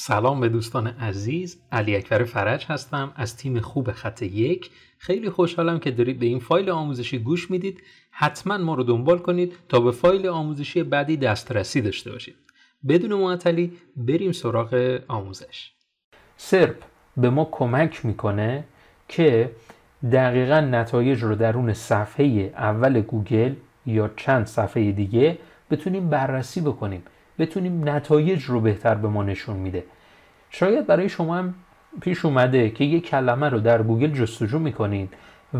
سلام به دوستان عزیز علی اکبر فرج هستم از تیم خوب خط یک. خیلی خوشحالم که دارید به این فایل آموزشی گوش می‌دید. حتما ما رو دنبال کنید تا به فایل آموزشی بعدی دسترسی داشته باشید. بدون معطلی بریم سراغ آموزش. SERP به ما کمک می‌کنه که دقیقا نتایج رو درون صفحه اول گوگل یا چند صفحه دیگه بتونیم بررسی بکنیم. بتونیم نتایج رو بهتر به ما نشون میده. شاید برای شما هم پیش اومده که یک کلمه رو در گوگل جستجو می‌کنید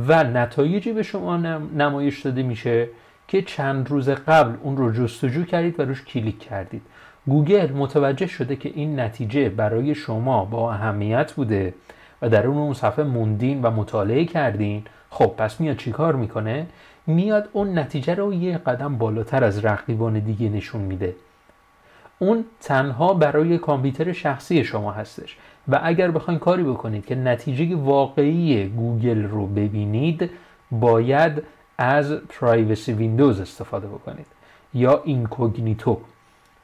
و نتایجی به شما نمایش داده میشه که چند روز قبل اون رو جستجو کردید و روش کلیک کردید. گوگل متوجه شده که این نتیجه برای شما با اهمیت بوده و در اون صفحه موندین و مطالعه کردین. خب پس میاد چیکار می‌کنه؟ میاد اون نتیجه رو یه قدم بالاتر از رقیبان دیگه نشون میده. اون تنها برای کامپیوتر شخصی شما هستش. و اگر بخواید کاری بکنید که نتیجه واقعی گوگل رو ببینید باید از privacy windows استفاده بکنید یا incognito.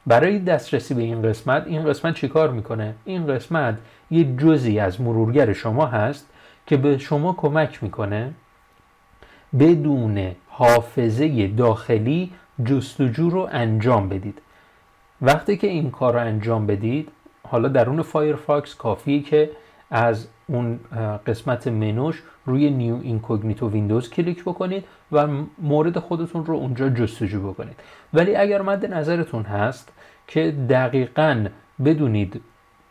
برای دسترسی به این قسمت این قسمت چیکار می‌کنه؟ این قسمت یه جزی از مرورگر شما هست که به شما کمک می‌کنه بدون حافظه داخلی جستجو رو انجام بدید. وقتی که این کار رو انجام بدید حالا درون فایرفاکس کافیه که از اون قسمت منوش روی new incognito windows کلیک بکنید و مورد خودتون رو اونجا جستجو بکنید. ولی اگر مد نظرتون هست که دقیقا بدونید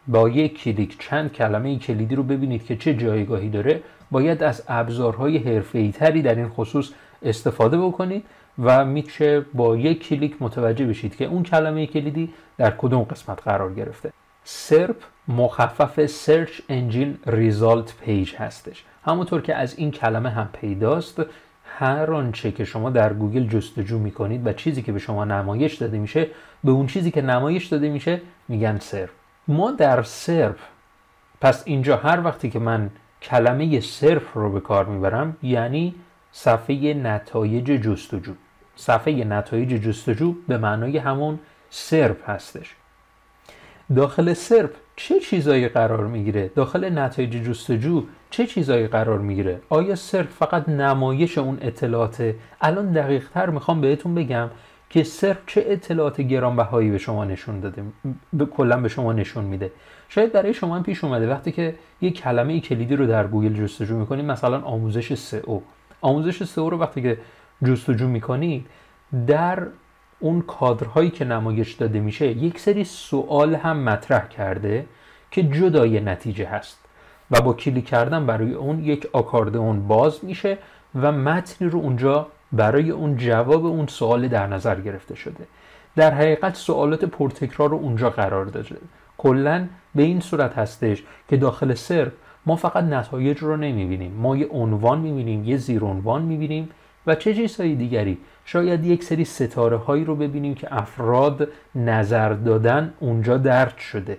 با یک کلیک چند کلمه کلیدی رو ببینید که چه جایگاهی داره باید از ابزارهای حرفه‌ای تری در این خصوص استفاده بکنید و میشه با یک کلیک متوجه بشید که اون کلمه کلیدی در کدوم قسمت قرار گرفته. SERP مخفف Search Engine Result Page هستش. همونطور که از این کلمه هم پیداست هر آنچه که شما در گوگل جستجو می‌کنید و چیزی که به شما نمایش داده میشه به اون چیزی که نمایش داده میشه میگن سرپ. ما در سرپ پس اینجا هر وقتی که من کلمه سرپ رو به کار می‌برم یعنی صفحه نتایج جستجو. صفحه نتایج جستجو به معنای همون سرپ هستش. داخل سرپ چه چیزایی قرار می‌گیره؟ داخل نتایج جستجو چه چیزایی قرار می‌گیره؟ آیا صرف فقط نمایش اون اطلاعات الان دقیق تر می‌خوام بهتون بگم که SERP چه اطلاعات گرانبهایی به شما نشون داده به کلا به شما نشون میده. شاید برای شما هم پیش اومده. وقتی که یه کلمه کلیدی رو در گوگل جستجو می‌کنید مثلا آموزش سئو. آموزش سئو رو وقتی که جستجو می‌کنید در اون کادرهایی که نمایش داده میشه یک سری سوال هم مطرح کرده که جدای نتیجه هست و با کلیک کردن برای اون یک آکاردئون باز میشه و متنی رو اونجا برای اون جواب اون سوال در نظر گرفته شده. در حقیقت سوالات پرتکرار رو اونجا قرار داده. کلا به این صورت هستش که داخل سرپ ما فقط نتایج رو نمی‌بینیم. ما یه عنوان می‌بینیم یه زیر عنوان می‌بینیم و چه چیزهای دیگری؟ شاید یک سری ستاره هایی رو ببینیم که افراد نظر دادن اونجا درد شده.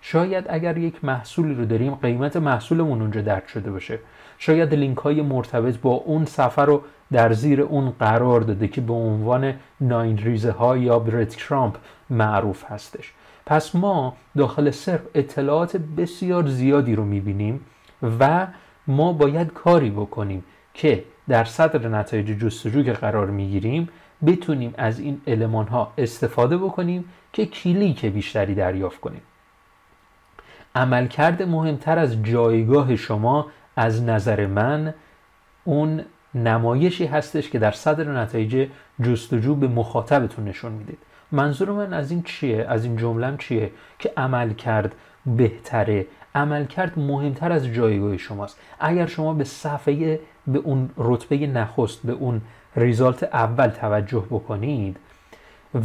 شاید اگر یک محصولی رو داریم قیمت محصولمون اونجا درد شده باشه. شاید لینک های مرتبط با اون سفر رو در زیر اون قرار داده که به عنوان ناین ریزه ها یا برد ترامپ معروف هستش. پس ما داخل صرف اطلاعات بسیار زیادی رو می‌بینیم و ما باید کاری بکنیم که در صدر نتایج جستجو که قرار می‌گیریم بتونیم از این علمان ها استفاده بکنیم که کلیک بیشتری دریافت کنیم. عملکرد مهمتر از جایگاه شما از نظر من اون نمایشی هستش که در صدر نتایج جستجو به مخاطبتون نشون می‌دید. منظور من از این چیه؟ از این جملم چیه که عمل کرد بهتره عمل کرد مهمتر از جایگاه شماست. اگر شما به صفحه به اون رتبه نخست به اون ریزالت اول توجه بکنید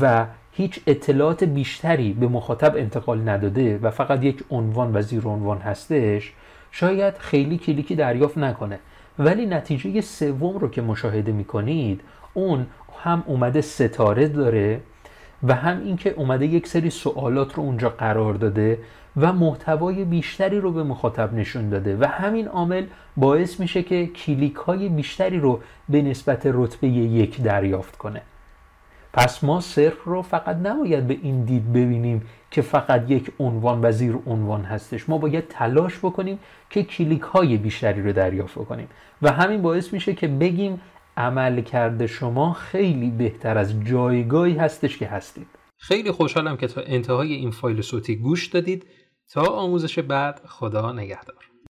و هیچ اطلاعات بیشتری به مخاطب انتقال نداده و فقط یک عنوان و زیر عنوان هستش شاید خیلی کلیکی دریافت نکنه. ولی نتیجه سوم رو که مشاهده می‌کنید اون هم اومده ستاره داره و هم اینکه اومده یک سری سوالات رو اونجا قرار داده و محتوای بیشتری رو به مخاطب نشون داده و همین عامل باعث میشه که کلیک های بیشتری رو به نسبت رتبه یک دریافت کنه. پس ما صرف رو فقط نباید به این دید ببینیم که فقط یک عنوان و زیر عنوان هستش. ما باید تلاش بکنیم که کلیک های بیشتری رو دریافت کنیم و همین باعث میشه که بگیم عمل کرده شما خیلی بهتر از جایگاهی هستش که هستید. خیلی خوشحالم که تا انتهای این فایل صوتی گوش دادید. تا آموزش بعد خدا نگهدار.